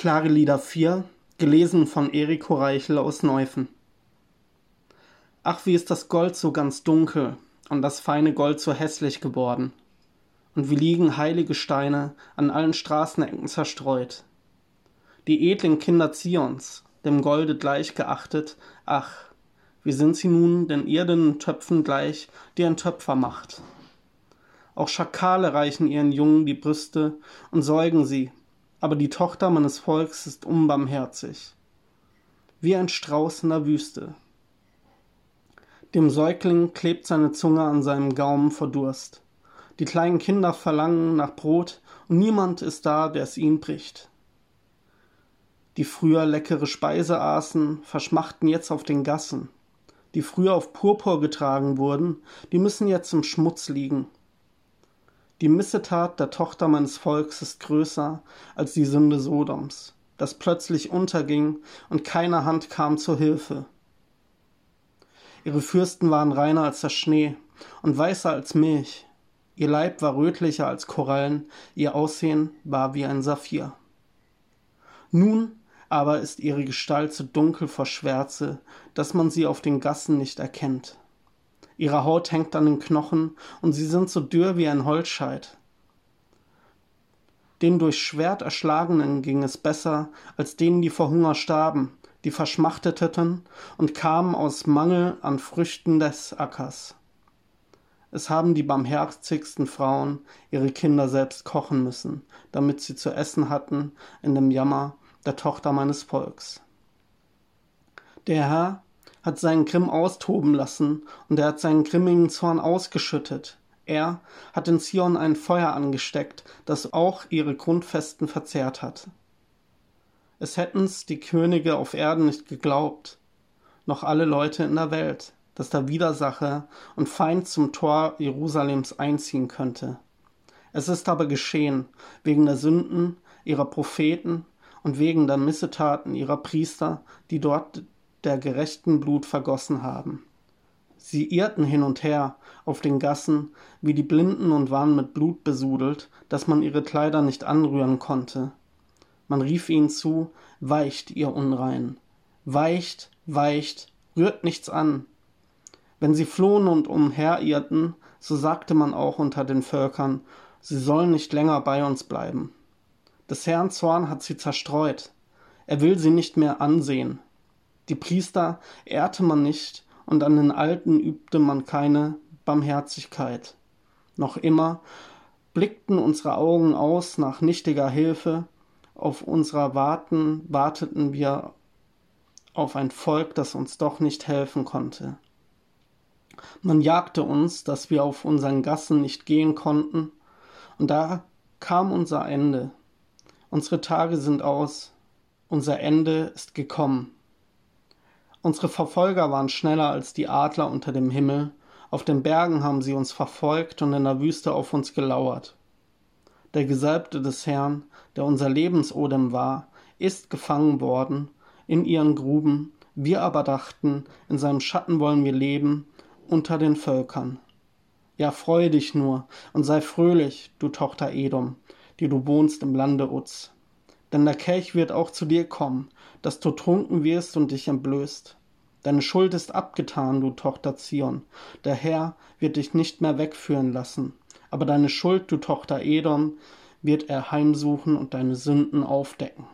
Klagelieder 4, gelesen von Eriko Reichel aus Neufen. Ach, wie ist das Gold so ganz dunkel und das feine Gold so hässlich geworden. Und wie liegen heilige Steine an allen Straßenecken zerstreut. Die edlen Kinder Zions, dem Golde gleich geachtet, ach, wie sind sie nun den irdenen Töpfen gleich, die ein Töpfer macht. Auch Schakale reichen ihren Jungen die Brüste und säugen sie, aber die Tochter meines Volks ist unbarmherzig, wie ein Strauß in der Wüste. Dem Säugling klebt seine Zunge an seinem Gaumen vor Durst. Die kleinen Kinder verlangen nach Brot und niemand ist da, der es ihnen bricht. Die früher leckere Speise aßen, verschmachten jetzt auf den Gassen. Die früher auf Purpur getragen wurden, die müssen jetzt im Schmutz liegen. Die Missetat der Tochter meines Volks ist größer als die Sünde Sodoms, das plötzlich unterging und keine Hand kam zur Hilfe. Ihre Fürsten waren reiner als der Schnee und weißer als Milch. Ihr Leib war rötlicher als Korallen, ihr Aussehen war wie ein Saphir. Nun aber ist ihre Gestalt so dunkel vor Schwärze, dass man sie auf den Gassen nicht erkennt. Ihre Haut hängt an den Knochen und sie sind so dürr wie ein Holzscheit. Den durch Schwert erschlagenen ging es besser als denen, die vor Hunger starben, die verschmachteten und kamen aus Mangel an Früchten des Ackers. Es haben die barmherzigsten Frauen ihre Kinder selbst kochen müssen, damit sie zu essen hatten in dem Jammer der Tochter meines Volks. Der Herr hat seinen Grimm austoben lassen und er hat seinen grimmigen Zorn ausgeschüttet. Er hat in Zion ein Feuer angesteckt, das auch ihre Grundfesten verzehrt hat. Es hätten's die Könige auf Erden nicht geglaubt, noch alle Leute in der Welt, dass der Widersacher und Feind zum Tor Jerusalems einziehen könnte. Es ist aber geschehen, wegen der Sünden ihrer Propheten und wegen der Missetaten ihrer Priester, die dort der gerechten Blut vergossen haben. Sie irrten hin und her auf den Gassen wie die Blinden und waren mit Blut besudelt, dass man ihre Kleider nicht anrühren konnte. Man rief ihnen zu, weicht, ihr Unrein, weicht, weicht, rührt nichts an. Wenn sie flohen und umherirrten, so sagte man auch unter den Völkern, sie sollen nicht länger bei uns bleiben. Des Herrn Zorn hat sie zerstreut. Er will sie nicht mehr ansehen. Die Priester ehrte man nicht und an den Alten übte man keine Barmherzigkeit. Noch immer blickten unsere Augen aus nach nichtiger Hilfe, auf unserer Warten warteten wir auf ein Volk, das uns doch nicht helfen konnte. Man jagte uns, dass wir auf unseren Gassen nicht gehen konnten, und da kam unser Ende. Unsere Tage sind aus, unser Ende ist gekommen. Unsere Verfolger waren schneller als die Adler unter dem Himmel, auf den Bergen haben sie uns verfolgt und in der Wüste auf uns gelauert. Der Gesalbte des Herrn, der unser Lebensodem war, ist gefangen worden in ihren Gruben, wir aber dachten, in seinem Schatten wollen wir leben unter den Völkern. Ja, freue dich nur und sei fröhlich, du Tochter Edom, die du wohnst im Lande Uz. Denn der Kelch wird auch zu dir kommen, dass du trunken wirst und dich entblößt. Deine Schuld ist abgetan, du Tochter Zion. Der Herr wird dich nicht mehr wegführen lassen. Aber deine Schuld, du Tochter Edom, wird er heimsuchen und deine Sünden aufdecken.